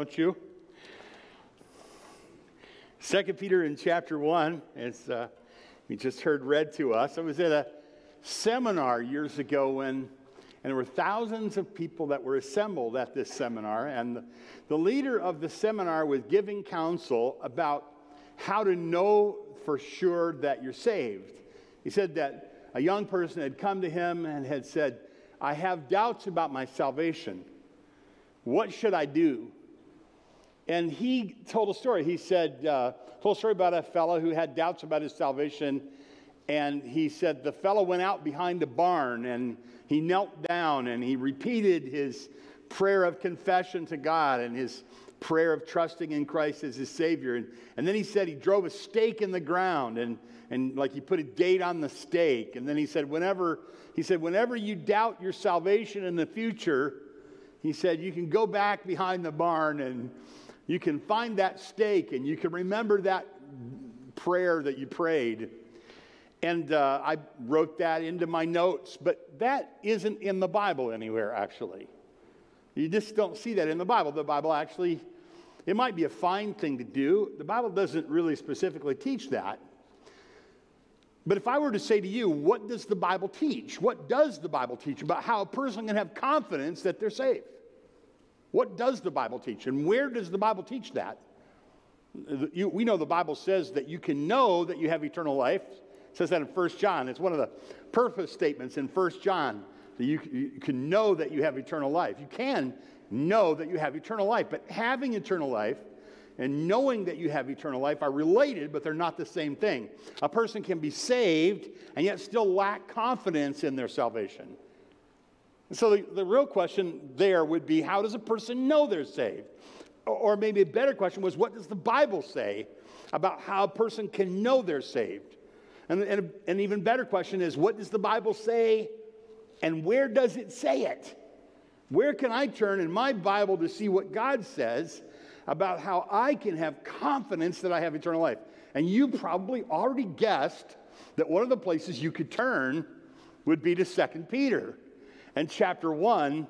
don't you? Second Peter in chapter one, as uh, we just heard read to us. I was at a seminar years ago when, and there were thousands of people that were assembled at this seminar, and the, the leader of the seminar was giving counsel about how to know for sure that you're saved. He said that a young person had come to him and had said, I have doubts about my salvation. What should I do? And he told a story. He said, uh, told a story about a fellow who had doubts about his salvation. And he said the fellow went out behind the barn and he knelt down and he repeated his prayer of confession to God and his prayer of trusting in Christ as his Savior. And, and then he said he drove a stake in the ground and, and like he put a date on the stake. And then he said, whenever, he said, whenever you doubt your salvation in the future, he said, you can go back behind the barn and you can find that stake and you can remember that prayer that you prayed. And uh, I wrote that into my notes, but that isn't in the Bible anywhere, actually. You just don't see that in the Bible. The Bible actually, it might be a fine thing to do. The Bible doesn't really specifically teach that. But if I were to say to you, what does the Bible teach? What does the Bible teach about how a person can have confidence that they're saved? What does the Bible teach? And where does the Bible teach that? You, we know the Bible says that you can know that you have eternal life. It says that in 1 John. It's one of the purpose statements in 1 John that you, you can know that you have eternal life. You can know that you have eternal life, but having eternal life and knowing that you have eternal life are related, but they're not the same thing. A person can be saved and yet still lack confidence in their salvation. So the, the real question there would be how does a person know they're saved? Or maybe a better question was what does the Bible say about how a person can know they're saved? And, and an even better question is what does the Bible say and where does it say it? Where can I turn in my Bible to see what God says about how I can have confidence that I have eternal life? And you probably already guessed that one of the places you could turn would be to 2 Peter and chapter 1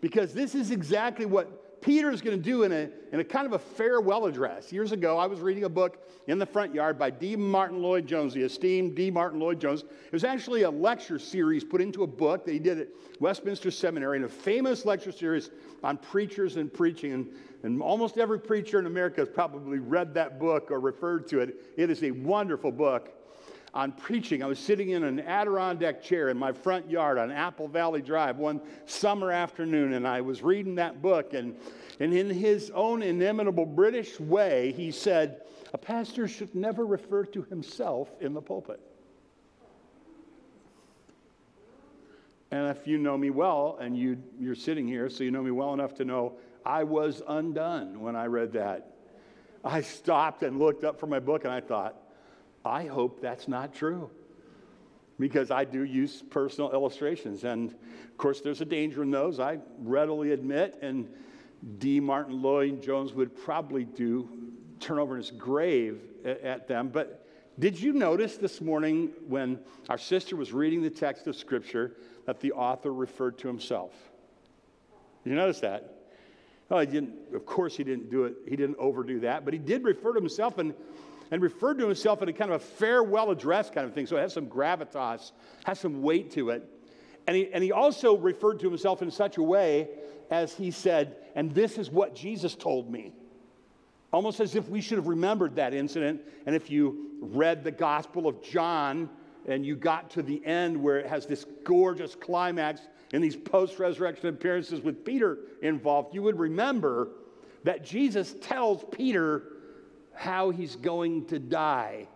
because this is exactly what Peter is going to do in a, in a kind of a farewell address. Years ago, I was reading a book in the front yard by D. Martyn Lloyd Jones, the esteemed D. Martyn Lloyd Jones. It was actually a lecture series put into a book that he did at Westminster Seminary, and a famous lecture series on preachers and preaching. And, and almost every preacher in America has probably read that book or referred to it. It is a wonderful book on preaching. I was sitting in an Adirondack chair in my front yard on Apple Valley Drive one summer afternoon, and I was reading that book. And, and in his own inimitable British way, he said, A pastor should never refer to himself in the pulpit. And if you know me well, and you, you're sitting here, so you know me well enough to know I was undone when I read that. I stopped and looked up from my book and I thought, I hope that's not true because I do use personal illustrations. And of course, there's a danger in those, I readily admit. And D. Martyn Lloyd Jones would probably do turn over in his grave at them. But did you notice this morning when our sister was reading the text of Scripture that the author referred to himself? You notice that? Oh, he didn't, of course, he didn't do it, he didn't overdo that, but he did refer to himself. And and referred to himself in a kind of a farewell address kind of thing. So it has some gravitas, has some weight to it. And he, and he also referred to himself in such a way as he said, and this is what Jesus told me. Almost as if we should have remembered that incident. And if you read the Gospel of John and you got to the end where it has this gorgeous climax in these post resurrection appearances with Peter involved, you would remember that Jesus tells Peter how he's going to die.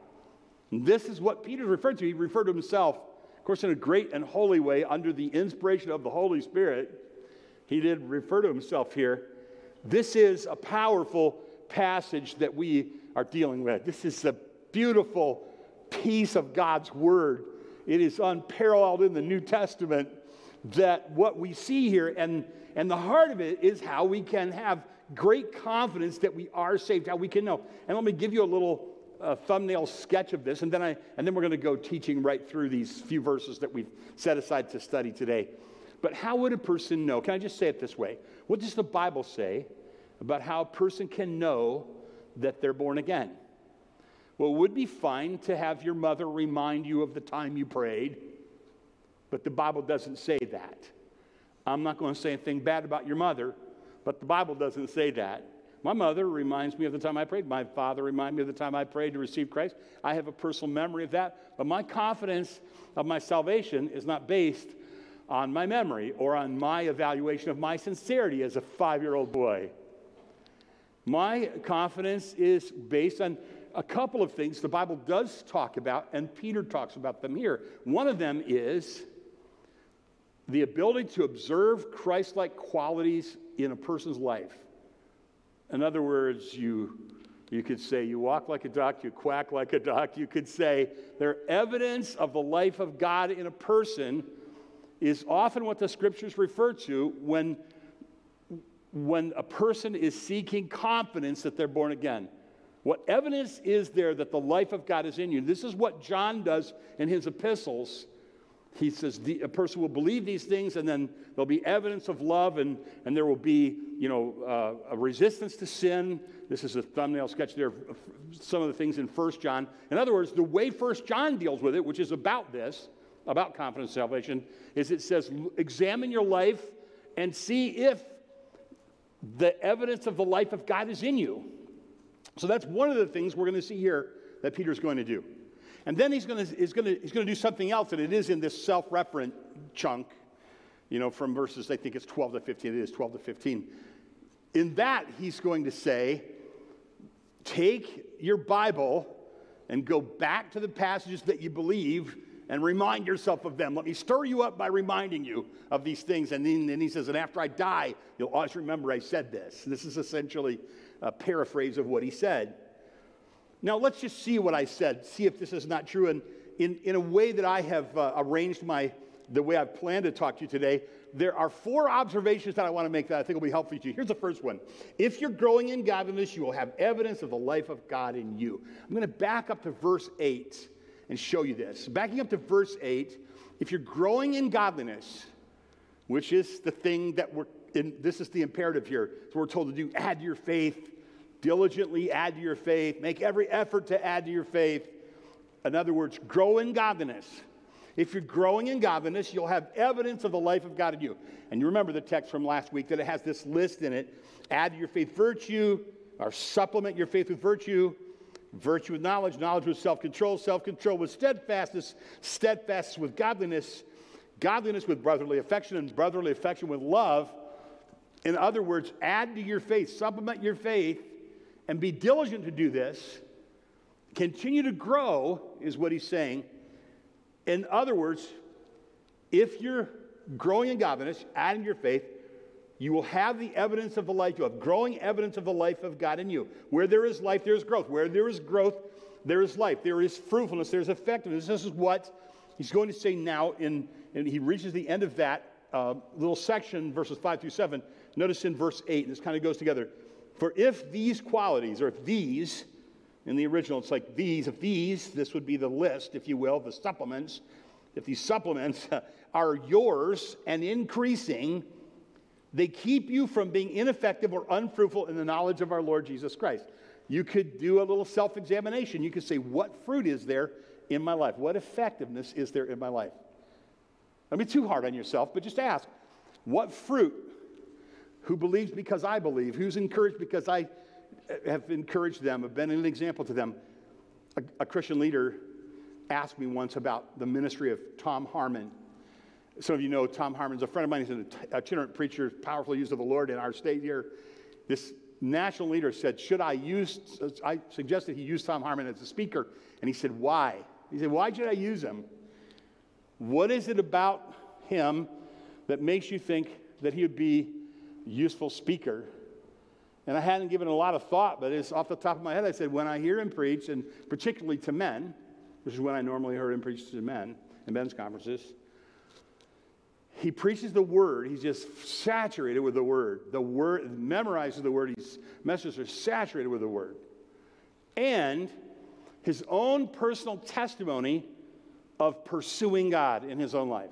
And this is what Peter referred to. He referred to himself, of course, in a great and holy way, under the inspiration of the Holy Spirit. He did refer to himself here. This is a powerful passage that we are dealing with. This is a beautiful piece of God's Word. It is unparalleled in the New Testament that what we see here, and, and the heart of it is how we can have great confidence that we are saved, how we can know. And let me give you a little uh, thumbnail sketch of this, and then, I, and then we're going to go teaching right through these few verses that we've set aside to study today. But how would a person know? Can I just say it this way? What does the Bible say about how a person can know that they're born again. Well, it would be fine to have your mother remind you of the time you prayed, but the Bible doesn't say that. I'm not going to say anything bad about your mother, but the Bible doesn't say that. My mother reminds me of the time I prayed. My father reminded me of the time I prayed to receive Christ. I have a personal memory of that, but my confidence of my salvation is not based on my memory or on my evaluation of my sincerity as a five year old boy. My confidence is based on a couple of things the Bible does talk about, and Peter talks about them here. One of them is the ability to observe Christ like qualities in a person's life. In other words, you, you could say you walk like a duck, you quack like a duck. You could say they're evidence of the life of God in a person is often what the scriptures refer to when, when a person is seeking confidence that they're born again. What evidence is there that the life of God is in you? This is what John does in his epistles. He says the, a person will believe these things, and then there'll be evidence of love, and, and there will be, you know, uh, a resistance to sin. This is a thumbnail sketch there of some of the things in First John. In other words, the way First John deals with it, which is about this, about confidence salvation is it says, examine your life and see if the evidence of the life of God is in you. So that's one of the things we're going to see here that Peter's going to do. And then he's going to, he's to, he's to do something else, and it is in this self referent chunk, you know, from verses, I think it's 12 to 15. It is 12 to 15. In that, he's going to say, take your Bible and go back to the passages that you believe and remind yourself of them. Let me stir you up by reminding you of these things. And then, then he says, and after I die, you'll always remember I said this. This is essentially a paraphrase of what he said. Now, let's just see what I said, see if this is not true. And in, in a way that I have uh, arranged my, the way I've planned to talk to you today, there are four observations that I want to make that I think will be helpful to you. Here's the first one. If you're growing in godliness, you will have evidence of the life of God in you. I'm going to back up to verse 8 and show you this. Backing up to verse 8, if you're growing in godliness, which is the thing that we're in, this is the imperative here. So we're told to do add your faith, diligently add to your faith, make every effort to add to your faith. In other words, grow in godliness. If you're growing in godliness, you'll have evidence of the life of God in you. And you remember the text from last week that it has this list in it add to your faith virtue, or supplement your faith with virtue, Virtue with knowledge, knowledge with self control, self control with steadfastness, steadfastness with godliness, godliness with brotherly affection, and brotherly affection with love. In other words, add to your faith, supplement your faith, and be diligent to do this. Continue to grow, is what he's saying. In other words, if you're growing in godliness, adding your faith, you will have the evidence of the life. You have growing evidence of the life of God in you. Where there is life, there is growth. Where there is growth, there is life. There is fruitfulness, there's effectiveness. This is what he's going to say now, in, and he reaches the end of that uh, little section, verses 5 through 7. Notice in verse 8, and this kind of goes together. For if these qualities, or if these, in the original, it's like these, if these, this would be the list, if you will, the supplements, if these supplements are yours and increasing, they keep you from being ineffective or unfruitful in the knowledge of our Lord Jesus Christ. You could do a little self examination. You could say, What fruit is there in my life? What effectiveness is there in my life? Don't be too hard on yourself, but just ask, What fruit? Who believes because I believe? Who's encouraged because I have encouraged them, have been an example to them? A, a Christian leader asked me once about the ministry of Tom Harmon some of you know Tom Harmon's a friend of mine. He's an itinerant preacher, powerful use of the Lord in our state here. This national leader said, Should I use, I suggested he use Tom Harmon as a speaker. And he said, Why? He said, Why should I use him? What is it about him that makes you think that he would be useful speaker? And I hadn't given a lot of thought, but it's off the top of my head. I said, When I hear him preach, and particularly to men, which is when I normally heard him preach to men in men's conferences, he preaches the word. He's just saturated with the word. The word memorizes the word. His messages are saturated with the word. And his own personal testimony of pursuing God in his own life.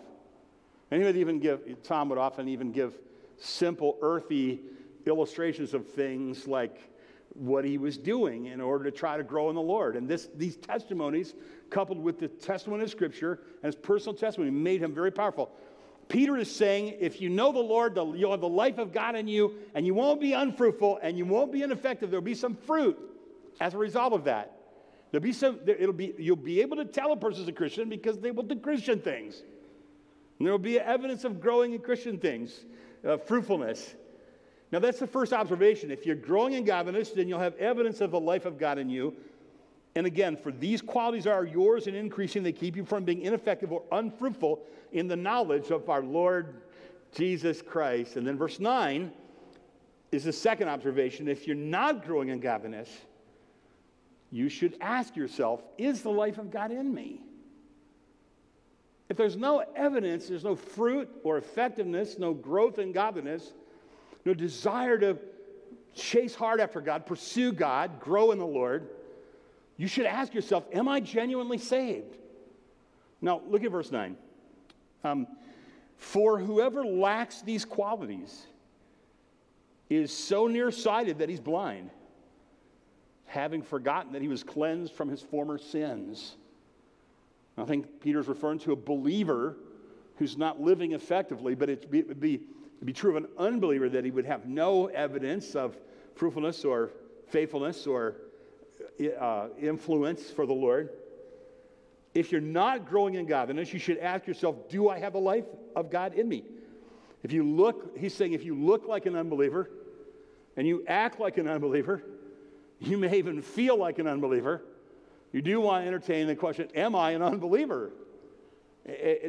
And he would even give, Tom would often even give simple, earthy illustrations of things like what he was doing in order to try to grow in the Lord. And this, these testimonies, coupled with the testimony of Scripture and his personal testimony, made him very powerful. Peter is saying, if you know the Lord, you'll have the life of God in you, and you won't be unfruitful and you won't be ineffective. There'll be some fruit as a result of that. There'll be some, it'll be, you'll be able to tell a person's a Christian because they will do Christian things. And there will be evidence of growing in Christian things, uh, fruitfulness. Now, that's the first observation. If you're growing in godliness, then you'll have evidence of the life of God in you. And again, for these qualities are yours and increasing, they keep you from being ineffective or unfruitful in the knowledge of our Lord Jesus Christ. And then verse 9 is the second observation. If you're not growing in godliness, you should ask yourself, is the life of God in me? If there's no evidence, there's no fruit or effectiveness, no growth in godliness, no desire to chase hard after God, pursue God, grow in the Lord, you should ask yourself, Am I genuinely saved? Now, look at verse 9. Um, For whoever lacks these qualities is so nearsighted that he's blind, having forgotten that he was cleansed from his former sins. I think Peter's referring to a believer who's not living effectively, but it would be, be, true of an unbeliever that he would have no evidence of fruitfulness or faithfulness or uh, influence for the Lord. If you're not growing in godliness, you should ask yourself, do I have a life of God in me? If you look, he's saying, if you look like an unbeliever and you act like an unbeliever, you may even feel like an unbeliever. You do want to entertain the question Am I an unbeliever?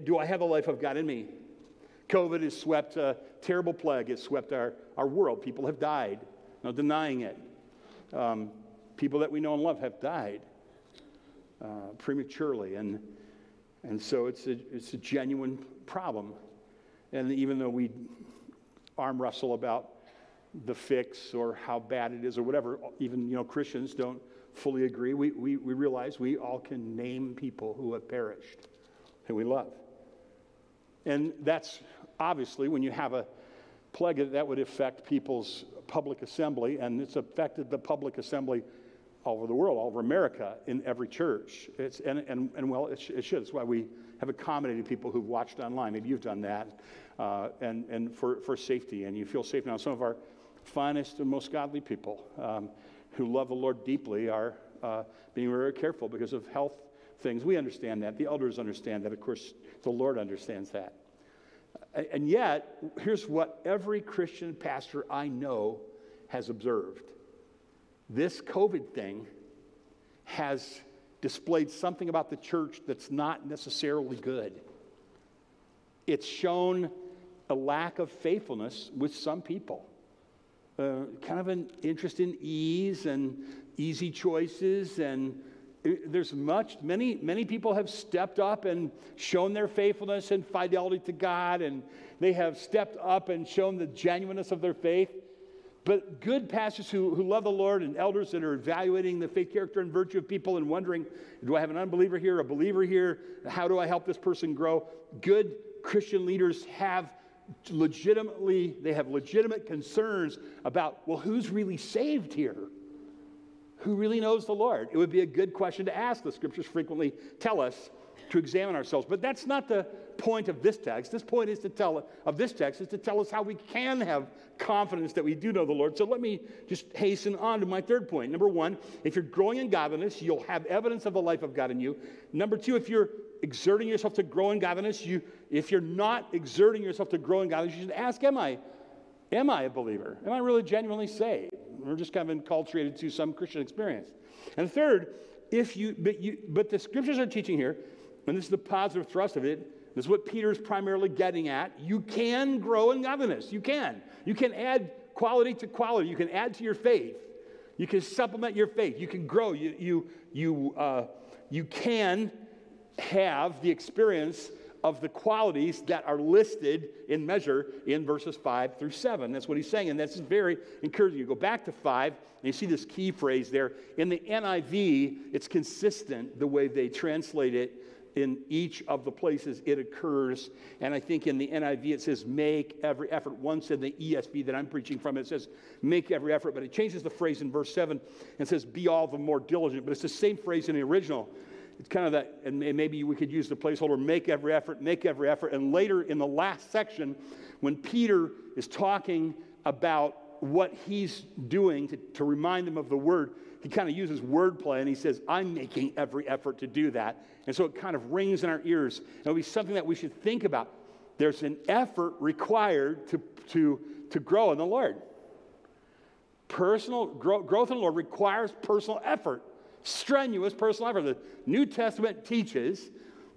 Do I have a life of God in me? COVID has swept a terrible plague. It's swept our, our world. People have died. No denying it. Um, people that we know and love have died uh, prematurely. And, and so it's a, it's a genuine problem. And even though we arm wrestle about the fix or how bad it is or whatever, even you know Christians don't fully agree. We, we, we realize we all can name people who have perished who we love. And that's obviously when you have a plague that would affect people's public assembly, and it's affected the public assembly all over the world, all over America, in every church. It's, and, and, and well, it, sh- it should. That's why we have accommodated people who've watched online. Maybe you've done that, uh, and, and for, for safety, and you feel safe now. Some of our finest and most godly people um, who love the Lord deeply are uh, being very careful because of health things. We understand that. The elders understand that. Of course, the Lord understands that. And yet, here's what every Christian pastor I know has observed this COVID thing has displayed something about the church that's not necessarily good. It's shown a lack of faithfulness with some people. Uh, kind of an interest in ease and easy choices and there's much many many people have stepped up and shown their faithfulness and fidelity to god and they have stepped up and shown the genuineness of their faith. But good pastors who, who love the lord and elders that are evaluating the faith character and virtue of people and wondering do i have an unbeliever here a believer here? How do i help this person grow? Good christian leaders have legitimately they have legitimate concerns about well who's really saved here who really knows the Lord? It would be a good question to ask. The scriptures frequently tell us to examine ourselves. But that's not the point of this text. This point is to tell of this text is to tell us how we can have confidence that we do know the Lord. So let me just hasten on to my third point. Number one, if you're growing in godliness, you'll have evidence of the life of God in you. Number two, if you're exerting yourself to grow in godliness, you if you're not exerting yourself to grow in godliness, you should ask, Am I? Am I a believer? Am I really genuinely saved? We're just kind of enculturated to some Christian experience. And third, if you but, you, but the scriptures are teaching here, and this is the positive thrust of it, this is what Peter's primarily getting at. You can grow in godliness. You can. You can add quality to quality. You can add to your faith. You can supplement your faith. You can grow. You, you, you, uh, you can have the experience of the qualities that are listed in measure in verses 5 through 7. That's what he's saying, and that's very encouraging. You go back to 5, and you see this key phrase there. In the NIV, it's consistent the way they translate it in each of the places it occurs. And I think in the NIV it says, make every effort. Once in the ESV that I'm preaching from, it says, make every effort. But it changes the phrase in verse 7 and says, be all the more diligent. But it's the same phrase in the original. It's kind of that, and maybe we could use the placeholder, make every effort, make every effort. And later in the last section, when Peter is talking about what he's doing to, to remind them of the word, he kind of uses wordplay and he says, I'm making every effort to do that. And so it kind of rings in our ears. And It'll be something that we should think about. There's an effort required to, to, to grow in the Lord. Personal grow, growth in the Lord requires personal effort, strenuous personal effort. The New Testament teaches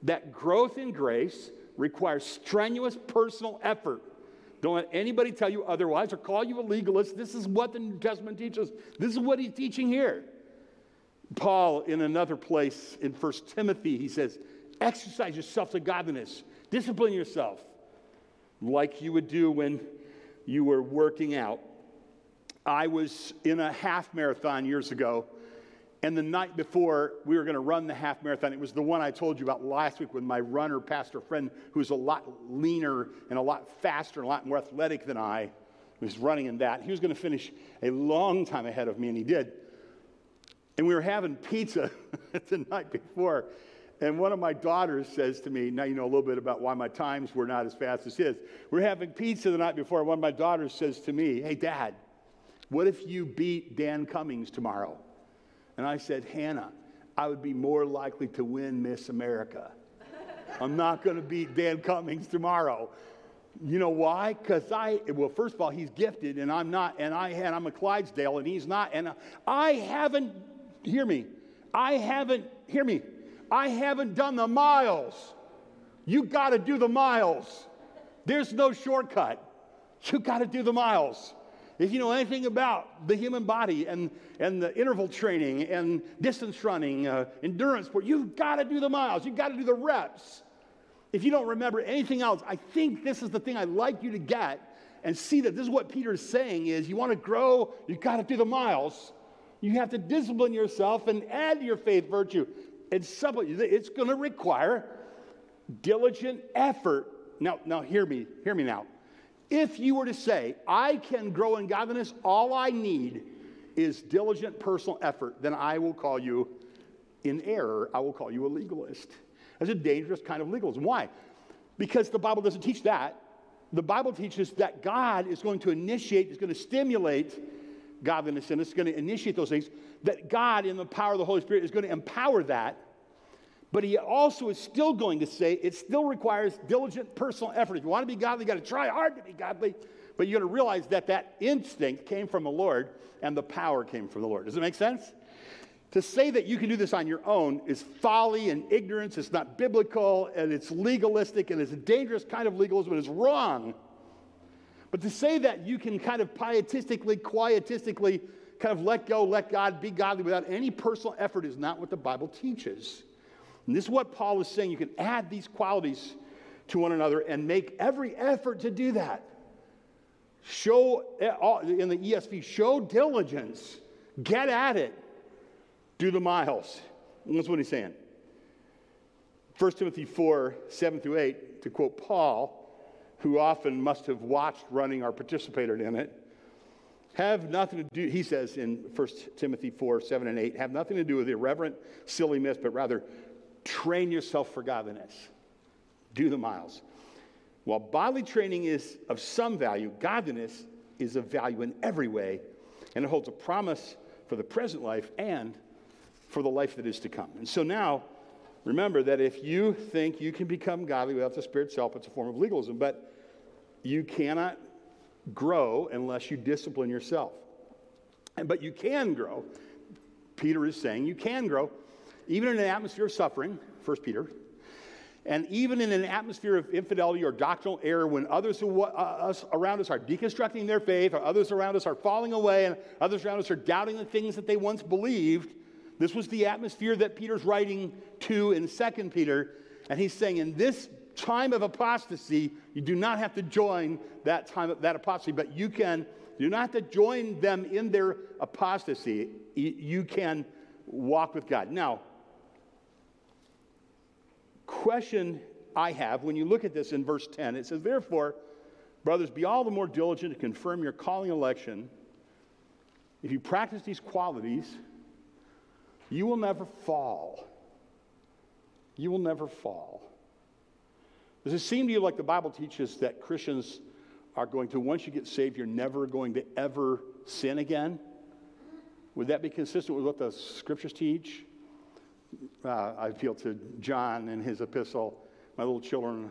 that growth in grace requires strenuous personal effort. Don't let anybody tell you otherwise or call you a legalist. This is what the New Testament teaches. This is what he's teaching here. Paul, in another place in 1 Timothy, he says, exercise yourself to godliness, discipline yourself like you would do when you were working out. I was in a half marathon years ago and the night before we were going to run the half marathon, it was the one I told you about last week with my runner pastor friend who's a lot leaner and a lot faster and a lot more athletic than I was running in that. He was going to finish a long time ahead of me, and he did. And we were having pizza the night before. And one of my daughters says to me, now you know a little bit about why my times were not as fast as his. We're having pizza the night before, one of my daughters says to me, Hey, Dad, what if you beat Dan Cummings tomorrow? And I said, Hannah, I would be more likely to win Miss America. I'm not going to beat Dan Cummings tomorrow. You know why? Because I, well, first of all, he's gifted and I'm not, and I had, I'm a Clydesdale and he's not, and I haven't, hear me, I haven't, hear me, I haven't done the miles. You got to do the miles. There's no shortcut. You got to do the miles. If you know anything about the human body and, and the interval training and distance running, uh, endurance sport, you've got to do the miles, you've got to do the reps. If you don't remember anything else, I think this is the thing I'd like you to get and see that this is what Peter is saying is you want to grow, you've got to do the miles. You have to discipline yourself and add to your faith virtue. It's, it's going to require diligent effort. Now, now hear me, hear me now. If you were to say, I can grow in godliness, all I need is diligent personal effort, then I will call you in error. I will call you a legalist. That's a dangerous kind of legalism. Why? Because the Bible doesn't teach that. The Bible teaches that God is going to initiate, is going to stimulate godliness and it's going to initiate those things. That God, in the power of the Holy Spirit, is going to empower that but he also is still going to say it still requires diligent personal effort. If you want to be godly, you got to try hard to be godly. But you're going to realize that that instinct came from the Lord and the power came from the Lord. Does it make sense? To say that you can do this on your own is folly and ignorance. It's not biblical and it's legalistic and it's a dangerous kind of legalism and it's wrong. But to say that you can kind of pietistically, quietistically kind of let go, let God, be godly without any personal effort is not what the Bible teaches. And this is what Paul is saying. You can add these qualities to one another and make every effort to do that. Show, eh, in the ESV, show diligence. Get at it. Do the miles. And that's what he's saying. 1 Timothy 4 7 through 8, to quote Paul, who often must have watched running or participated in it, have nothing to do, he says in 1 Timothy 4 7 and 8, have nothing to do with irreverent, silly myths, but rather train yourself for godliness. Do the miles. While bodily training is of some value, godliness is of value in every way, and it holds a promise for the present life and for the life that is to come. And so now, remember that if you think you can become godly without the Spirit's help, it's a form of legalism, but you cannot grow unless you discipline yourself. And, but you can grow. Peter is saying you can grow even in an atmosphere of suffering, 1 Peter, and even in an atmosphere of infidelity or doctrinal error, when others uh, us around us are deconstructing their faith, or others around us are falling away, and others around us are doubting the things that they once believed, this was the atmosphere that Peter's writing to in 2 Peter. And he's saying, in this time of apostasy, you do not have to join that time of that apostasy, but you can, you do not have to join them in their apostasy. You can walk with God. Now, question I have when you look at this in verse 10, it says, Therefore, brothers, be all the more diligent to confirm your calling election. If you practice these qualities, you will never fall. You will never fall. Does it seem to you like the Bible teaches that Christians are going to, once you get saved, you're never going to ever sin again? Would that be consistent with what the scriptures teach? Uh, I appeal to John in his epistle My little children,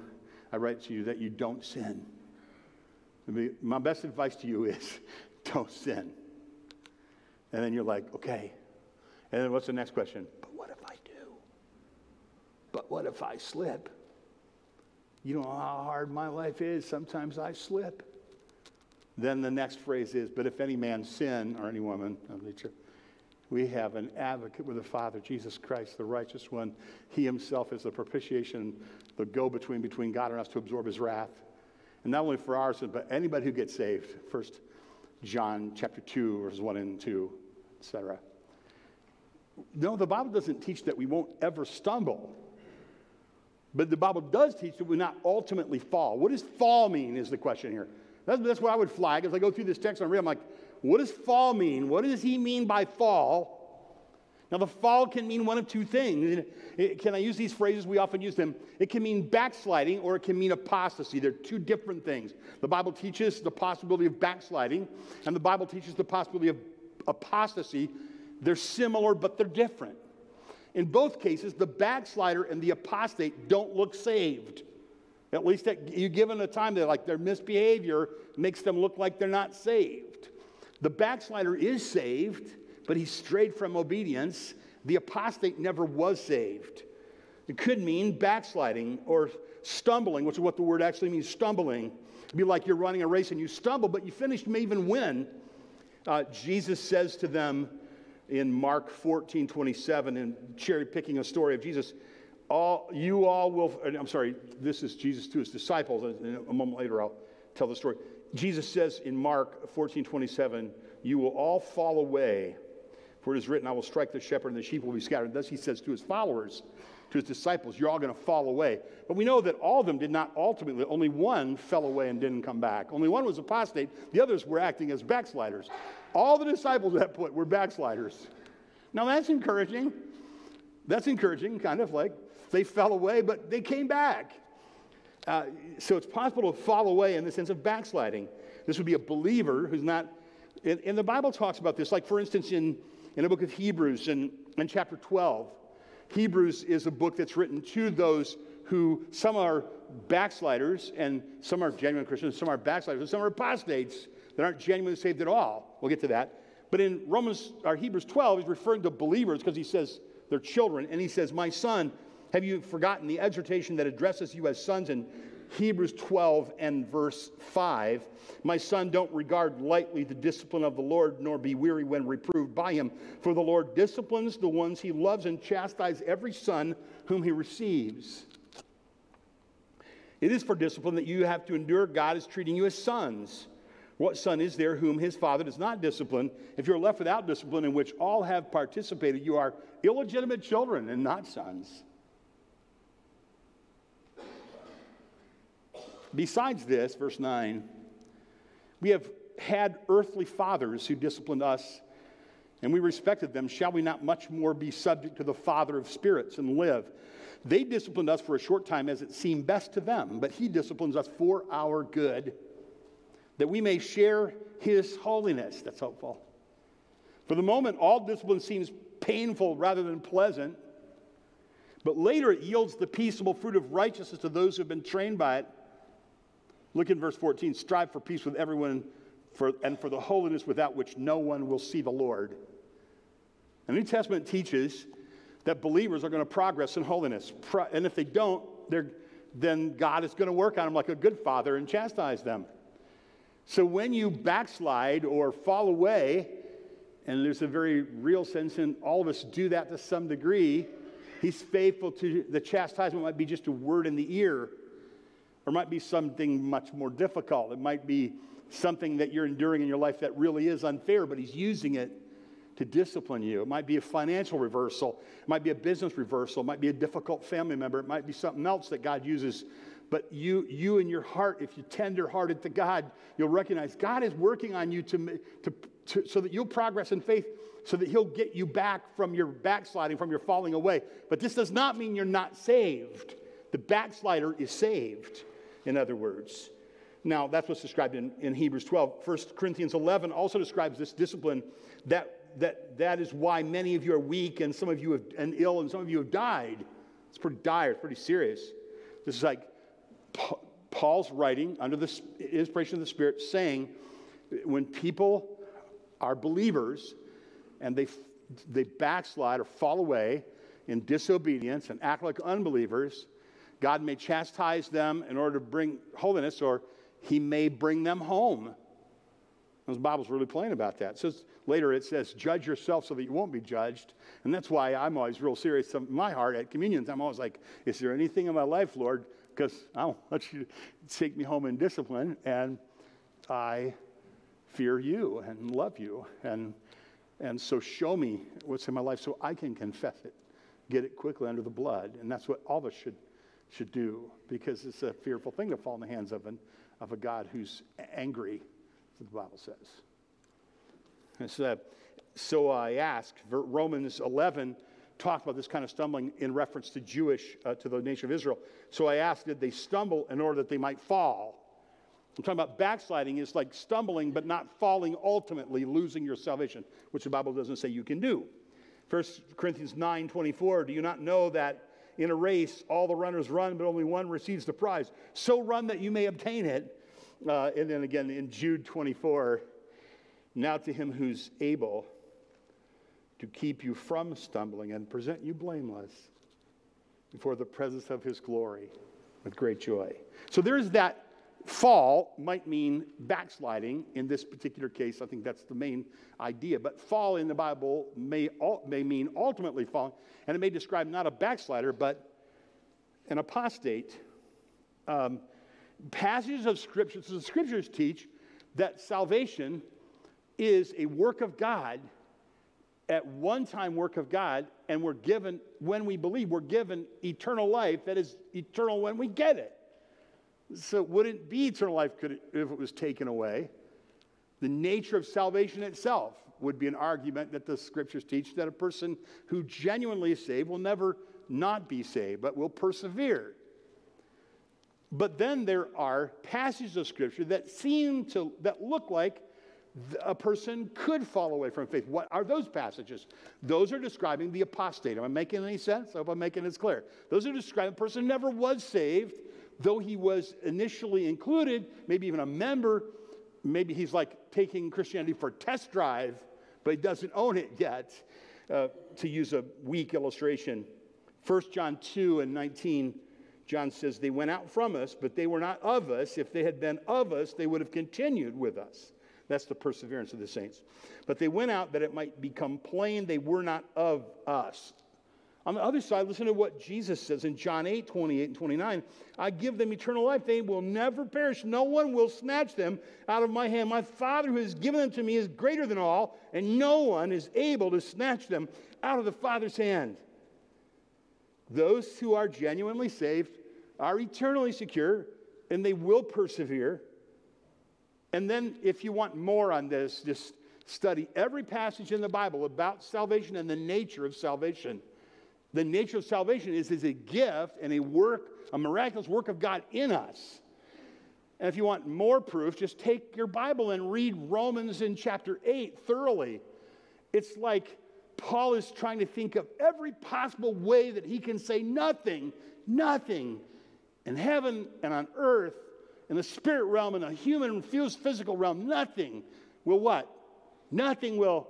I write to you that you don't sin. My best advice to you is don't sin. And then you're like, okay. And then what's the next question? But what if I do? But what if I slip? You know how hard my life is. Sometimes I slip. Then the next phrase is, but if any man sin, or any woman, we have an advocate with the Father, Jesus Christ, the righteous one. He himself is the propitiation, the go between between God and us to absorb his wrath. And not only for ours, but anybody who gets saved. First John chapter 2, verses 1 and 2, etc. No, the Bible doesn't teach that we won't ever stumble. But the Bible does teach that we not ultimately fall. What does fall mean is the question here. That's, that's what I would flag as I go through this text and I read. I'm like, what does fall mean? What does he mean by fall? Now, the fall can mean one of two things. can I use these phrases? We often use them. It can mean backsliding or it can mean apostasy. They're two different things. The Bible teaches the possibility of backsliding, and the Bible teaches the possibility of apostasy. They're similar, but they're different. In both cases, the backslider and the apostate don't look saved. At least at, you them a time that like their misbehavior makes them look like they're not saved. The backslider is saved, but he strayed from obedience. The apostate never was saved. It could mean backsliding or stumbling, which is what the word actually means stumbling. It'd be like you're running a race and you stumble, but you finish, you may even win. Uh, Jesus says to them in Mark 14 27, and cherry picking a story of Jesus, all, you all will, I'm sorry, this is Jesus to his disciples. And a moment later, I'll tell the story. Jesus says in Mark 14 27, You will all fall away, for it is written, I will strike the shepherd, and the sheep will be scattered. Thus he says to his followers, to his disciples, You're all going to fall away. But we know that all of them did not ultimately, only one fell away and didn't come back. Only one was apostate, the others were acting as backsliders. All the disciples at that point were backsliders. Now that's encouraging. That's encouraging, kind of like they fell away, but they came back. Uh, so it's possible to fall away in the sense of backsliding. This would be a believer who's not, and, and the Bible talks about this, like for instance, in, in the book of Hebrews, in, in chapter 12. Hebrews is a book that's written to those who some are backsliders and some are genuine Christians, some are backsliders, and some are apostates that aren't genuinely saved at all. We'll get to that. But in Romans or Hebrews 12, he's referring to believers because he says they're children, and he says, My son, have you forgotten the exhortation that addresses you as sons in Hebrews 12 and verse 5? My son, don't regard lightly the discipline of the Lord, nor be weary when reproved by him. For the Lord disciplines the ones he loves and chastises every son whom he receives. It is for discipline that you have to endure. God is treating you as sons. What son is there whom his father does not discipline? If you're left without discipline, in which all have participated, you are illegitimate children and not sons. Besides this, verse 9, we have had earthly fathers who disciplined us, and we respected them. Shall we not much more be subject to the Father of spirits and live? They disciplined us for a short time as it seemed best to them, but He disciplines us for our good, that we may share His holiness. That's helpful. For the moment, all discipline seems painful rather than pleasant, but later it yields the peaceable fruit of righteousness to those who have been trained by it. Look in verse 14 strive for peace with everyone for, and for the holiness without which no one will see the Lord. The New Testament teaches that believers are going to progress in holiness. And if they don't, then God is going to work on them like a good father and chastise them. So when you backslide or fall away, and there's a very real sense in all of us do that to some degree, He's faithful to the chastisement might be just a word in the ear or might be something much more difficult. It might be something that you're enduring in your life that really is unfair, but He's using it to discipline you. It might be a financial reversal, it might be a business reversal, it might be a difficult family member, it might be something else that God uses. But you, you in your heart, if you're tender-hearted to God, you'll recognize God is working on you to, to, to, so that you'll progress in faith, so that He'll get you back from your backsliding, from your falling away. But this does not mean you're not saved. The backslider is saved, in other words. Now, that's what's described in, in Hebrews 12. 1 Corinthians 11 also describes this discipline that that that is why many of you are weak and some of you have and ill and some of you have died. It's pretty dire, it's pretty serious. This is like Paul's writing under the inspiration of the Spirit saying when people are believers and they, they backslide or fall away in disobedience and act like unbelievers, God may chastise them in order to bring holiness or he may bring them home. The Bible's really plain about that. It says, later it says, judge yourself so that you won't be judged. And that's why I'm always real serious in my heart at communions. I'm always like, is there anything in my life, Lord? Because I don't want you take me home in discipline. And I fear you and love you. And, and so show me what's in my life so I can confess it, get it quickly under the blood. And that's what all of us should, should do because it's a fearful thing to fall in the hands of an of a God who's angry, the Bible says. And So, so I ask, Romans 11 talked about this kind of stumbling in reference to Jewish, uh, to the nation of Israel. So I asked, did they stumble in order that they might fall? I'm talking about backsliding is like stumbling, but not falling ultimately, losing your salvation, which the Bible doesn't say you can do. 1 Corinthians 9 24, do you not know that in a race, all the runners run, but only one receives the prize. So run that you may obtain it. Uh, and then again in Jude 24, now to him who's able to keep you from stumbling and present you blameless before the presence of his glory with great joy. So there's that fall might mean backsliding in this particular case. I think that's the main idea. But fall in the Bible may, may mean ultimately falling, and it may describe not a backslider, but an apostate. Um, passages of Scripture, so the Scriptures teach that salvation is a work of God, at one time work of God, and we're given, when we believe, we're given eternal life that is eternal when we get it. So, would it be eternal life it, if it was taken away? The nature of salvation itself would be an argument that the scriptures teach that a person who genuinely is saved will never not be saved, but will persevere. But then there are passages of scripture that seem to, that look like a person could fall away from faith. What are those passages? Those are describing the apostate. Am I making any sense? I hope I'm making this clear. Those are describing a person who never was saved though he was initially included, maybe even a member, maybe he's like taking Christianity for a test drive, but he doesn't own it yet, uh, to use a weak illustration. 1 John 2 and 19, John says, They went out from us, but they were not of us. If they had been of us, they would have continued with us. That's the perseverance of the saints. But they went out that it might become plain they were not of us. On the other side, listen to what Jesus says in John 8, 28 and 29. I give them eternal life. They will never perish. No one will snatch them out of my hand. My Father who has given them to me is greater than all, and no one is able to snatch them out of the Father's hand. Those who are genuinely saved are eternally secure, and they will persevere. And then, if you want more on this, just study every passage in the Bible about salvation and the nature of salvation. The nature of salvation is, is a gift and a work, a miraculous work of God in us. And if you want more proof, just take your Bible and read Romans in chapter 8 thoroughly. It's like Paul is trying to think of every possible way that he can say nothing, nothing in heaven and on earth, in the spirit realm, in the human physical realm, nothing will what? Nothing will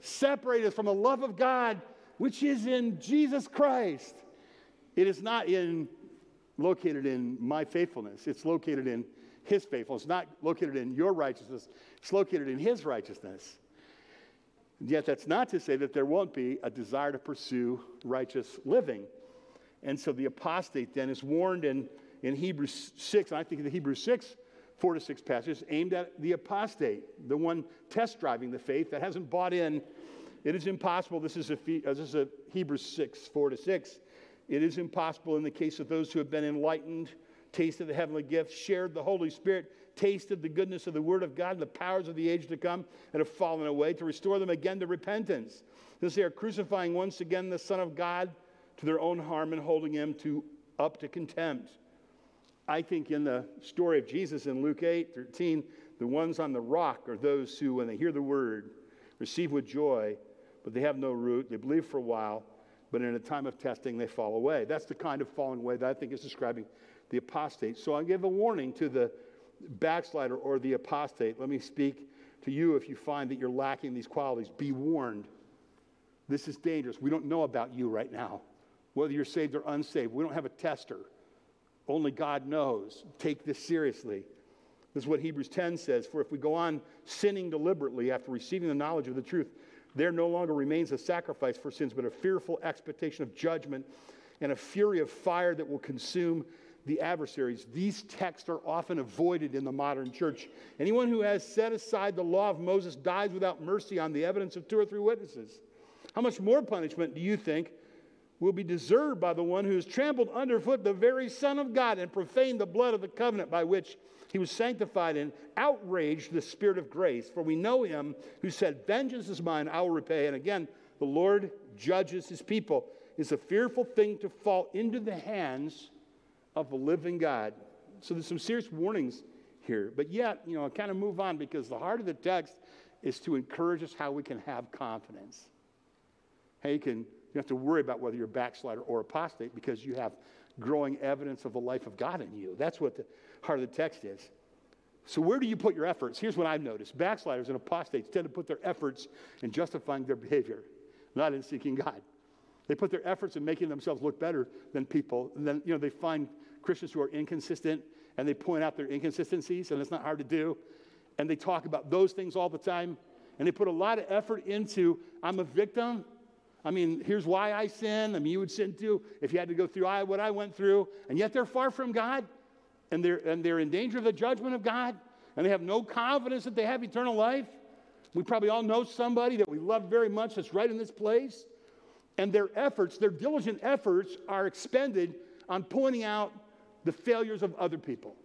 separate us from the love of God which is in Jesus Christ. It is not in located in my faithfulness. It's located in his faithfulness. It's not located in your righteousness. It's located in his righteousness. And yet that's not to say that there won't be a desire to pursue righteous living. And so the apostate then is warned in, in Hebrews 6, and I think in the Hebrews 6 four to six passages aimed at the apostate, the one test driving the faith that hasn't bought in. It is impossible. This is a, uh, this is a Hebrews 6, 4 to 6. It is impossible in the case of those who have been enlightened, tasted the heavenly gifts, shared the Holy Spirit, tasted the goodness of the Word of God and the powers of the age to come, and have fallen away, to restore them again to repentance. Since they are crucifying once again the Son of God to their own harm and holding him to, up to contempt. I think in the story of Jesus in Luke 8 13, the ones on the rock are those who, when they hear the word, receive with joy, but they have no root. They believe for a while, but in a time of testing, they fall away. That's the kind of falling away that I think is describing the apostate. So I give a warning to the backslider or the apostate. Let me speak to you if you find that you're lacking these qualities. Be warned. This is dangerous. We don't know about you right now, whether you're saved or unsaved. We don't have a tester. Only God knows. Take this seriously. This is what Hebrews 10 says For if we go on sinning deliberately after receiving the knowledge of the truth, there no longer remains a sacrifice for sins, but a fearful expectation of judgment and a fury of fire that will consume the adversaries. These texts are often avoided in the modern church. Anyone who has set aside the law of Moses dies without mercy on the evidence of two or three witnesses. How much more punishment do you think will be deserved by the one who has trampled underfoot the very Son of God and profaned the blood of the covenant by which he was sanctified and outraged the Spirit of grace. For we know him who said, Vengeance is mine, I will repay. And again, the Lord judges his people. It's a fearful thing to fall into the hands of a living God. So there's some serious warnings here. But yet, you know, I kind of move on because the heart of the text is to encourage us how we can have confidence. How you can you have to worry about whether you're a backslider or apostate because you have growing evidence of the life of God in you. That's what the heart of the text is. So, where do you put your efforts? Here's what I've noticed backsliders and apostates tend to put their efforts in justifying their behavior, not in seeking God. They put their efforts in making themselves look better than people. And then, you know, they find Christians who are inconsistent and they point out their inconsistencies, and it's not hard to do. And they talk about those things all the time. And they put a lot of effort into, I'm a victim, I mean, here's why I sin. I mean, you would sin too if you had to go through what I went through. And yet they're far from God, and they're, and they're in danger of the judgment of God, and they have no confidence that they have eternal life. We probably all know somebody that we love very much that's right in this place. And their efforts, their diligent efforts, are expended on pointing out the failures of other people.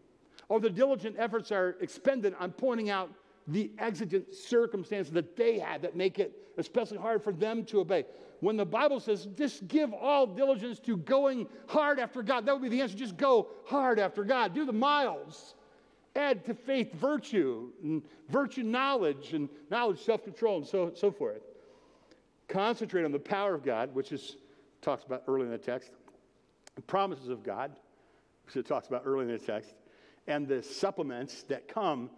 Or the diligent efforts are expended on pointing out the exigent circumstances that they had that make it especially hard for them to obey. When the Bible says, just give all diligence to going hard after God, that would be the answer. Just go hard after God. Do the miles. Add to faith virtue, and virtue knowledge, and knowledge self control, and so, so forth. Concentrate on the power of God, which is talks about early in the text, the promises of God, which it talks about early in the text, and the supplements that come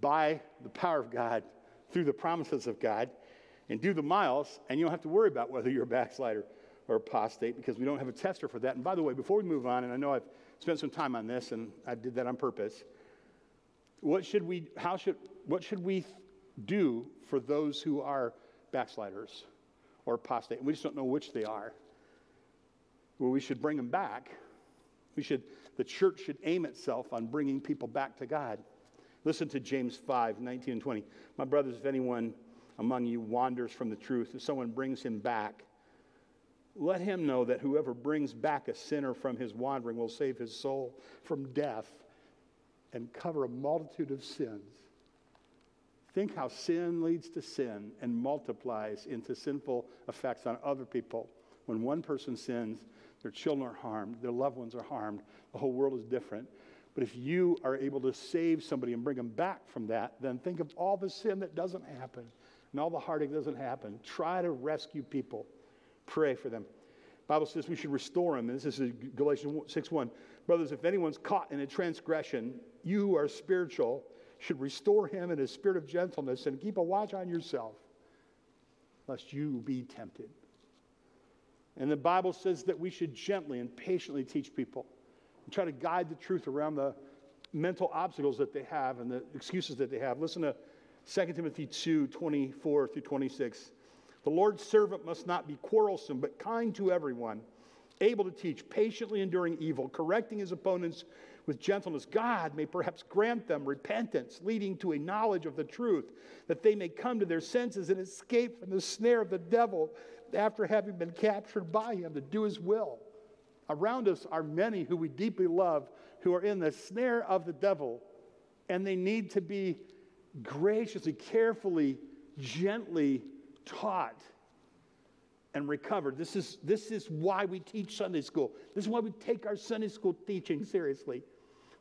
by the power of God through the promises of God and do the miles, and you don't have to worry about whether you're a backslider or apostate because we don't have a tester for that. And by the way, before we move on, and I know I've spent some time on this and I did that on purpose, what should we, how should, what should we do for those who are backsliders or apostate? And we just don't know which they are. Well, we should bring them back. We should, the church should aim itself on bringing people back to God. Listen to James 5 19 and 20. My brothers, if anyone among you wanders from the truth, if someone brings him back, let him know that whoever brings back a sinner from his wandering will save his soul from death and cover a multitude of sins. Think how sin leads to sin and multiplies into sinful effects on other people. When one person sins, their children are harmed, their loved ones are harmed, the whole world is different. But if you are able to save somebody and bring them back from that, then think of all the sin that doesn't happen and all the heartache doesn't happen. Try to rescue people. Pray for them. Bible says we should restore them. And this is Galatians 6 1. Brothers, if anyone's caught in a transgression, you who are spiritual should restore him in a spirit of gentleness and keep a watch on yourself, lest you be tempted. And the Bible says that we should gently and patiently teach people and try to guide the truth around the mental obstacles that they have and the excuses that they have. Listen to 2 Timothy 2 24 through 26. The Lord's servant must not be quarrelsome, but kind to everyone, able to teach, patiently enduring evil, correcting his opponents with gentleness, God may perhaps grant them repentance, leading to a knowledge of the truth, that they may come to their senses and escape from the snare of the devil after having been captured by him to do his will. Around us are many who we deeply love who are in the snare of the devil, and they need to be graciously, carefully, gently taught and recovered. This is, this is why we teach Sunday school. This is why we take our Sunday school teaching seriously.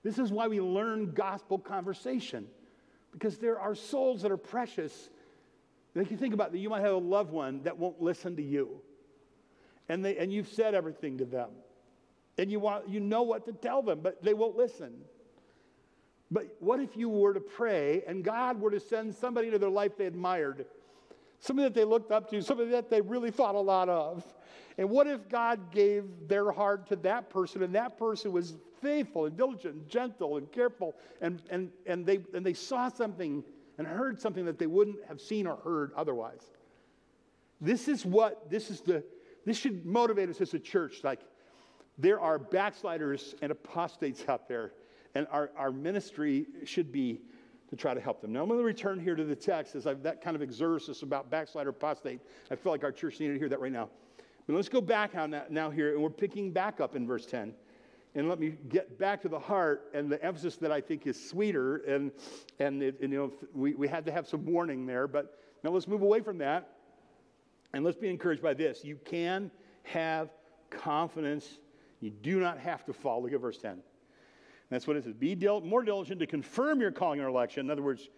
This is why we learn gospel conversation, because there are souls that are precious. Like you think about that, you might have a loved one that won't listen to you, and, they, and you've said everything to them, and you, want, you know what to tell them, but they won't listen. But what if you were to pray and God were to send somebody into their life they admired, somebody that they looked up to, somebody that they really thought a lot of? And what if God gave their heart to that person and that person was faithful and diligent and gentle and careful and, and, and, they, and they saw something and heard something that they wouldn't have seen or heard otherwise? This is what, this is the, this should motivate us as a church. Like, there are backsliders and apostates out there, and our, our ministry should be to try to help them. Now, I'm going to return here to the text as I've, that kind of excursus about backslider apostate. I feel like our church needed to hear that right now. But let's go back now here, and we're picking back up in verse 10. And let me get back to the heart and the emphasis that I think is sweeter. And, and, it, and you know, we, we had to have some warning there. But now let's move away from that. And let's be encouraged by this. You can have confidence. You do not have to fall. Look at verse 10. That's what it says. Be dil- more diligent to confirm your calling or election. In other words,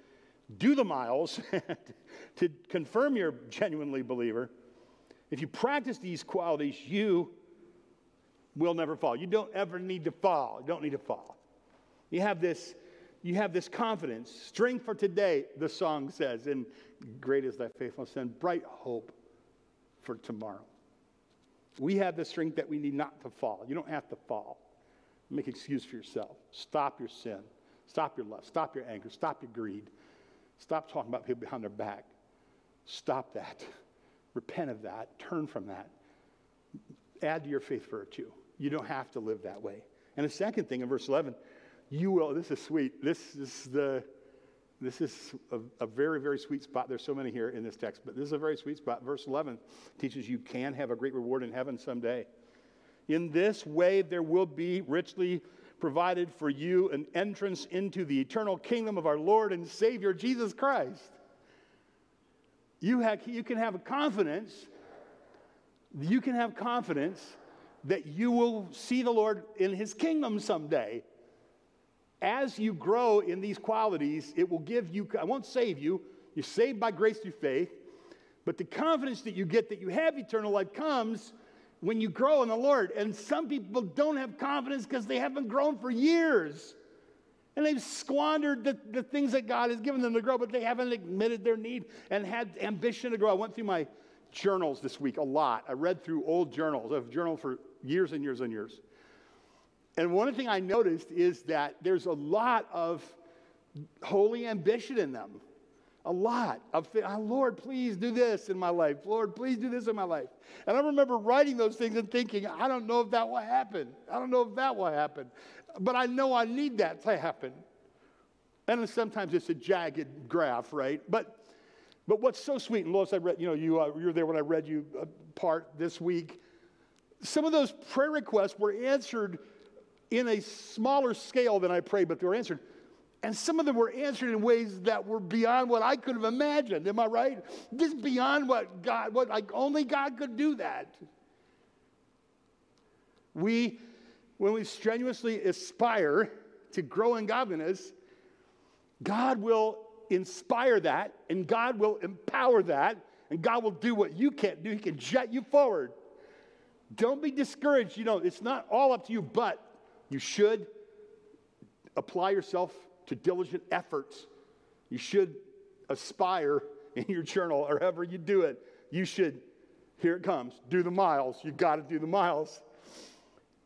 do the miles to confirm you're genuinely believer. If you practice these qualities, you will never fall. You don't ever need to fall. You don't need to fall. You have this, you have this confidence. Strength for today, the song says, and great is thy faithfulness, and bright hope for tomorrow. We have the strength that we need not to fall. You don't have to fall. Make excuse for yourself. Stop your sin. Stop your lust. Stop your anger. Stop your greed. Stop talking about people behind their back. Stop that. Repent of that. Turn from that. Add to your faith virtue. You don't have to live that way. And the second thing in verse 11, you will, this is sweet. This is the, this is a, a, very, very sweet spot. There's so many here in this text, but this is a very sweet spot. Verse 11 teaches you can have a great reward in heaven someday. In this way, there will be richly provided for you an entrance into the eternal kingdom of our Lord and Savior Jesus Christ. You, have, you can have a confidence, you can have confidence that you will see the Lord in his kingdom someday. As you grow in these qualities, it will give you, I won't save you, you're saved by grace through faith, but the confidence that you get that you have eternal life comes when you grow in the Lord. And some people don't have confidence because they haven't grown for years. And they've squandered the, the things that God has given them to grow, but they haven't admitted their need and had ambition to grow. I went through my journals this week a lot. I read through old journals. I've journaled for years and years and years. And one thing I noticed is that there's a lot of holy ambition in them. A lot of, oh, Lord, please do this in my life. Lord, please do this in my life. And I remember writing those things and thinking, I don't know if that will happen. I don't know if that will happen but I know I need that to happen. And sometimes it's a jagged graph, right? But but what's so sweet, and Lois, I read, you know, you, uh, you were there when I read you a part this week. Some of those prayer requests were answered in a smaller scale than I prayed, but they were answered. And some of them were answered in ways that were beyond what I could have imagined. Am I right? Just beyond what God, what like only God could do that. We when we strenuously aspire to grow in godliness, God will inspire that and God will empower that and God will do what you can't do. He can jet you forward. Don't be discouraged. You know, it's not all up to you, but you should apply yourself to diligent efforts. You should aspire in your journal or however you do it. You should, here it comes, do the miles. You've got to do the miles.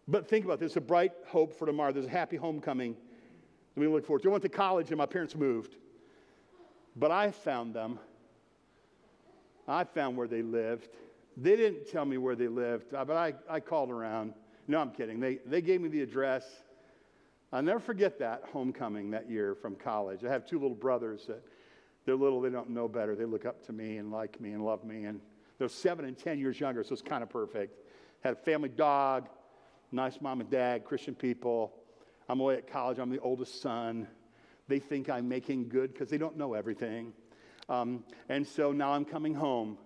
But think about this a bright hope for tomorrow. There's a happy homecoming that we look forward to. I went to college and my parents moved. But I found them. I found where they lived. They didn't tell me where they lived, but I, I called around. No, I'm kidding. They, they gave me the address. I'll never forget that homecoming that year from college. I have two little brothers that they're little, they don't know better. They look up to me and like me and love me. And they're seven and 10 years younger, so it's kind of perfect. Had a family dog, nice mom and dad, Christian people. I'm away at college, I'm the oldest son. They think I'm making good because they don't know everything. Um, and so now I'm coming home,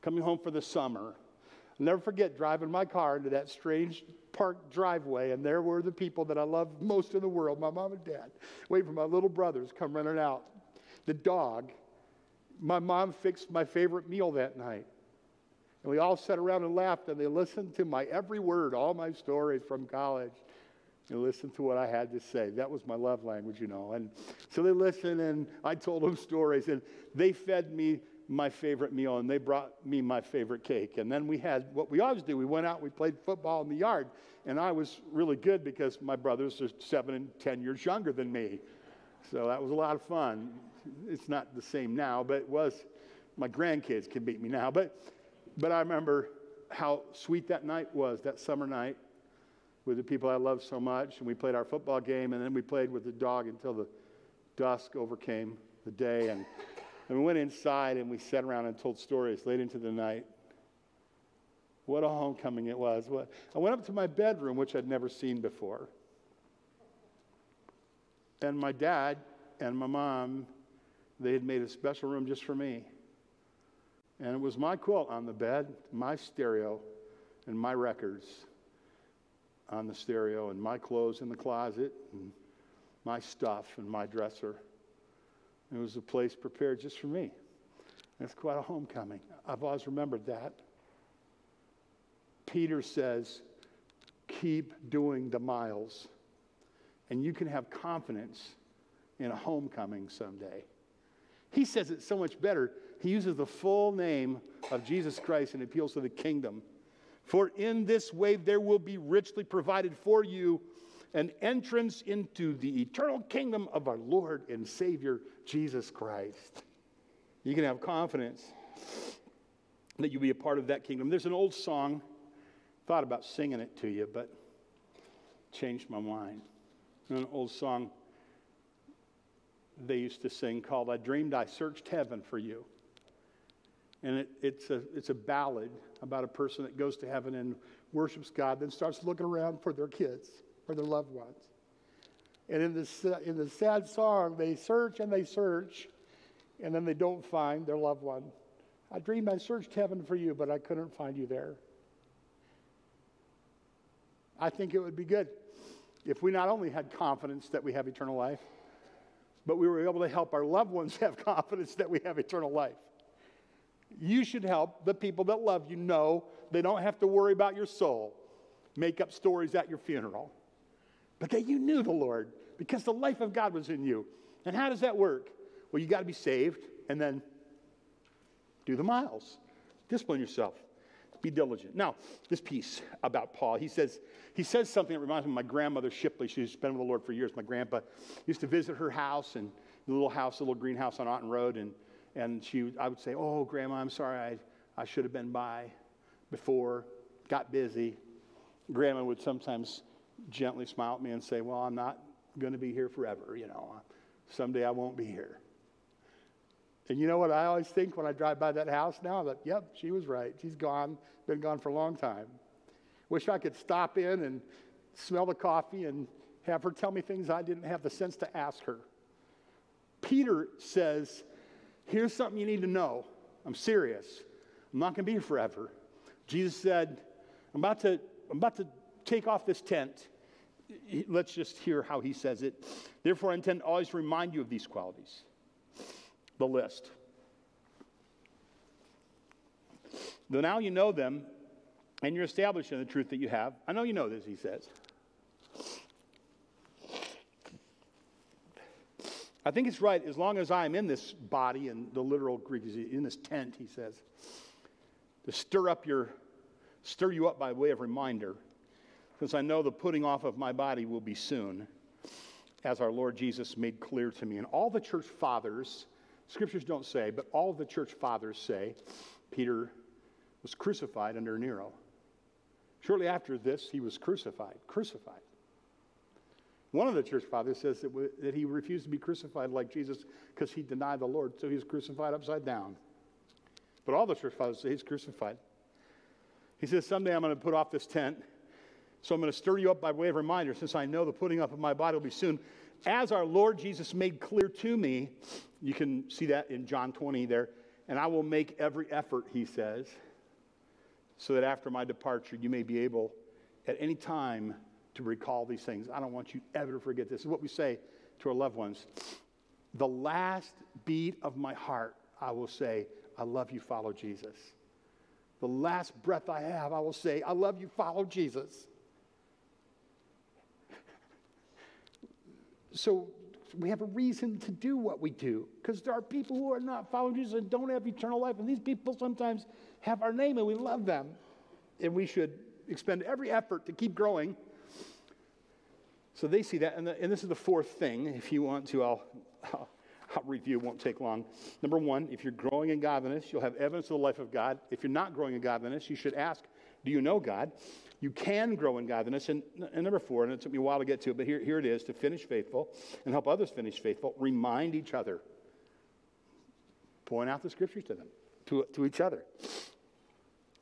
coming home for the summer. I'll never forget driving my car into that strange park driveway, and there were the people that I love most in the world, my mom and dad, waiting for my little brothers come running out. The dog, my mom fixed my favorite meal that night. And we all sat around and laughed, and they listened to my every word, all my stories from college. And listened to what I had to say. That was my love language, you know. And so they listened, and I told them stories, and they fed me my favorite meal, and they brought me my favorite cake. And then we had what we always do we went out, we played football in the yard, and I was really good because my brothers are seven and 10 years younger than me. So that was a lot of fun. It's not the same now, but it was. My grandkids can beat me now. But, but I remember how sweet that night was, that summer night with the people I love so much. And we played our football game, and then we played with the dog until the dusk overcame the day. And, and we went inside and we sat around and told stories late into the night. What a homecoming it was. I went up to my bedroom, which I'd never seen before. And my dad and my mom, they had made a special room just for me. And it was my quilt on the bed, my stereo, and my records on the stereo and my clothes in the closet and my stuff and my dresser. It was a place prepared just for me. It's quite a homecoming. I've always remembered that. Peter says, keep doing the miles. And you can have confidence in a homecoming someday. He says it so much better. He uses the full name of Jesus Christ and appeals to the kingdom. For in this way there will be richly provided for you an entrance into the eternal kingdom of our Lord and Savior Jesus Christ. You can have confidence that you'll be a part of that kingdom. There's an old song, thought about singing it to you, but changed my mind. An old song they used to sing called I Dreamed I Searched Heaven for You. And it, it's, a, it's a ballad about a person that goes to heaven and worships God, then starts looking around for their kids or their loved ones. And in this, in the sad song, they search and they search, and then they don't find their loved one. I dreamed I searched heaven for you, but I couldn't find you there. I think it would be good if we not only had confidence that we have eternal life, but we were able to help our loved ones have confidence that we have eternal life. You should help the people that love you know they don't have to worry about your soul, make up stories at your funeral, but that you knew the Lord because the life of God was in you. And how does that work? Well, you got to be saved and then do the miles. Discipline yourself. Be diligent. Now, this piece about Paul, he says, he says something that reminds me of my grandmother Shipley. She's been with the Lord for years. My grandpa used to visit her house and the little house, the little greenhouse on Otten Road, and and she, I would say, "Oh, Grandma, I'm sorry. I, I should have been by before. Got busy." Grandma would sometimes gently smile at me and say, "Well, I'm not going to be here forever. You know, someday I won't be here." And you know what I always think when I drive by that house now? That, yep, she was right. She's gone, been gone for a long time. Wish I could stop in and smell the coffee and have her tell me things I didn't have the sense to ask her. Peter says, Here's something you need to know. I'm serious. I'm not going to be here forever. Jesus said, I'm about to, I'm about to take off this tent. Let's just hear how he says it. Therefore, I intend to always remind you of these qualities. The list. Though now you know them and you're established in the truth that you have. I know you know this, he says. I think it's right as long as I'm in this body, and the literal Greek is in this tent, he says, to stir up your, stir you up by way of reminder, because I know the putting off of my body will be soon, as our Lord Jesus made clear to me. And all the church fathers, scriptures don't say, but all the church fathers say, Peter was crucified under Nero. Shortly after this, he was crucified, crucified. One of the church fathers says that, that he refused to be crucified like Jesus because he denied the Lord, so he was crucified upside down. But all the church fathers say he's crucified. He says, Someday I'm going to put off this tent, so I'm going to stir you up by way of reminder, since I know the putting up of my body will be soon. As our Lord Jesus made clear to me, you can see that in John 20 there, and I will make every effort, he says, so that after my departure, you may be able at any time to recall these things. I don't want you ever to forget this. This is what we say to our loved ones. The last beat of my heart, I will say, I love you, follow Jesus. The last breath I have, I will say, I love you, follow Jesus. So we have a reason to do what we do because there are people who are not following Jesus and don't have eternal life. And these people sometimes have our name and we love them. And we should expend every effort to keep growing. So they see that. And, the, and this is the fourth thing. If you want to, I'll, I'll, I'll review, it won't take long. Number one, if you're growing in godliness, you'll have evidence of the life of God. If you're not growing in godliness, you should ask, Do you know God? You can grow in godliness. And, and number four, and it took me a while to get to it, but here, here it is to finish faithful and help others finish faithful, remind each other. Point out the scriptures to them, to, to each other.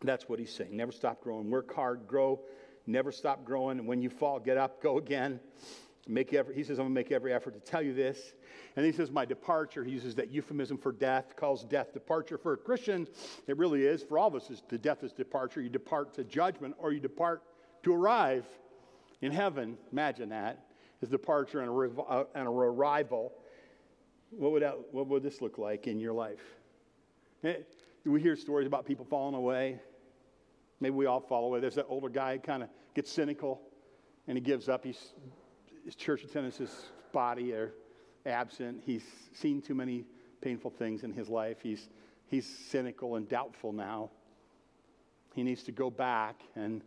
That's what he's saying. Never stop growing. Work hard, grow. Never stop growing. And when you fall, get up, go again. Make every, he says, I'm going to make every effort to tell you this. And he says, My departure, he uses that euphemism for death, calls death departure. For a Christian, it really is. For all of us, is the death is departure. You depart to judgment or you depart to arrive in heaven. Imagine that. Is departure and a, uh, and a arrival. What would, that, what would this look like in your life? Eh, we hear stories about people falling away. Maybe we all fall away. There's that older guy kind of gets cynical and he gives up. He's, his church attendance, his body are absent. He's seen too many painful things in his life. He's, he's cynical and doubtful now. He needs to go back and,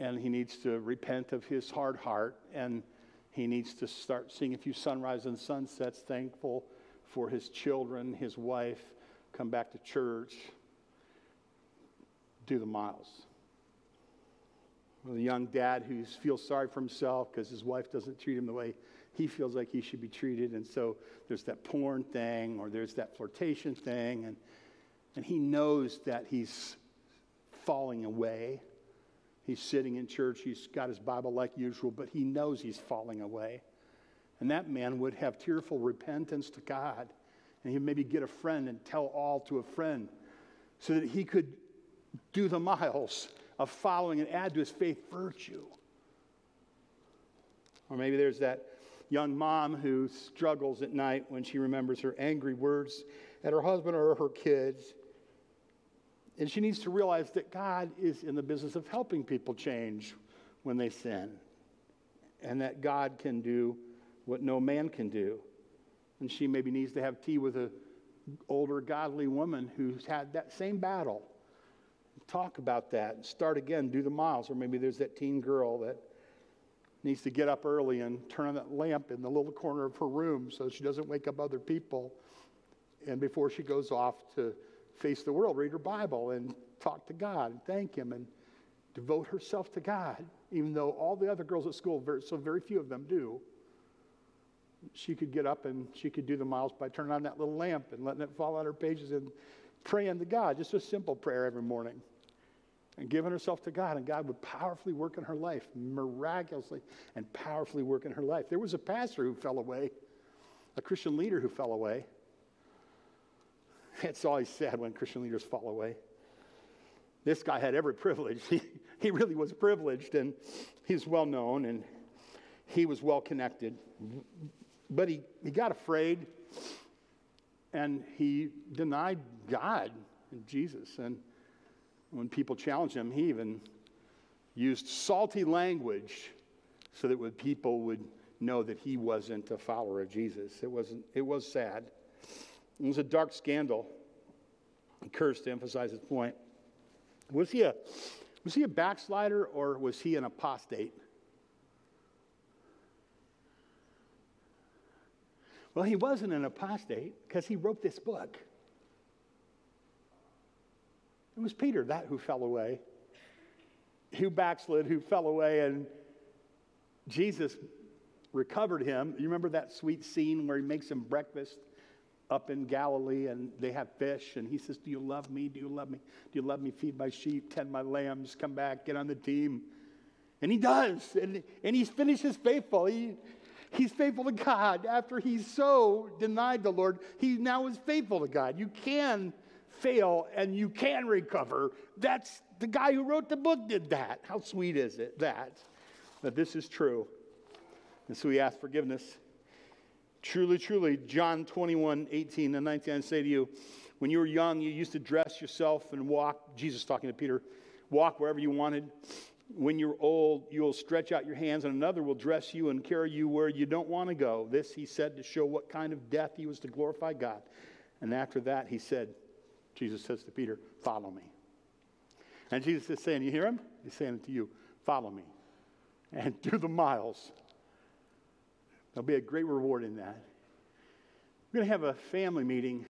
and he needs to repent of his hard heart and he needs to start seeing a few sunrises and sunsets, thankful for his children, his wife, come back to church, do the miles. The young dad who feels sorry for himself because his wife doesn't treat him the way he feels like he should be treated. And so there's that porn thing or there's that flirtation thing. And, and he knows that he's falling away. He's sitting in church, he's got his Bible like usual, but he knows he's falling away. And that man would have tearful repentance to God. And he'd maybe get a friend and tell all to a friend so that he could do the miles of following and add to his faith virtue. Or maybe there's that young mom who struggles at night when she remembers her angry words at her husband or her kids. And she needs to realize that God is in the business of helping people change when they sin, and that God can do what no man can do. And she maybe needs to have tea with an older, godly woman who's had that same battle. Talk about that and start again, do the miles. Or maybe there's that teen girl that needs to get up early and turn on that lamp in the little corner of her room so she doesn't wake up other people. And before she goes off to face the world, read her Bible and talk to God and thank Him and devote herself to God, even though all the other girls at school, so very few of them do. She could get up and she could do the miles by turning on that little lamp and letting it fall on her pages and praying to God, just a simple prayer every morning and giving herself to God, and God would powerfully work in her life, miraculously and powerfully work in her life. There was a pastor who fell away, a Christian leader who fell away. It's always sad when Christian leaders fall away. This guy had every privilege. He, he really was privileged, and he's well known, and he was well connected. But he, he got afraid, and he denied God and Jesus. And when people challenged him, he even used salty language so that people would know that he wasn't a follower of Jesus. It, wasn't, it was sad. It was a dark scandal. He cursed to emphasize his point. Was he a, was he a backslider or was he an apostate? Well, he wasn't an apostate because he wrote this book. It was Peter that who fell away, who backslid, who fell away, and Jesus recovered him. You remember that sweet scene where he makes him breakfast up in Galilee and they have fish and he says, Do you love me? Do you love me? Do you love me? Feed my sheep, tend my lambs, come back, get on the team. And he does. And, and he finishes faithful. He, he's faithful to God. After he's so denied the Lord, he now is faithful to God. You can fail and you can recover. That's the guy who wrote the book did that. How sweet is it that? That this is true. And so he asked forgiveness. Truly, truly, John 21, 18 and 19, I say to you, when you were young, you used to dress yourself and walk, Jesus talking to Peter, walk wherever you wanted. When you're old, you'll stretch out your hands, and another will dress you and carry you where you don't want to go. This he said to show what kind of death he was to glorify God. And after that, he said, Jesus says to Peter, Follow me. And Jesus is saying, You hear him? He's saying it to you, Follow me. And do the miles. There'll be a great reward in that. We're going to have a family meeting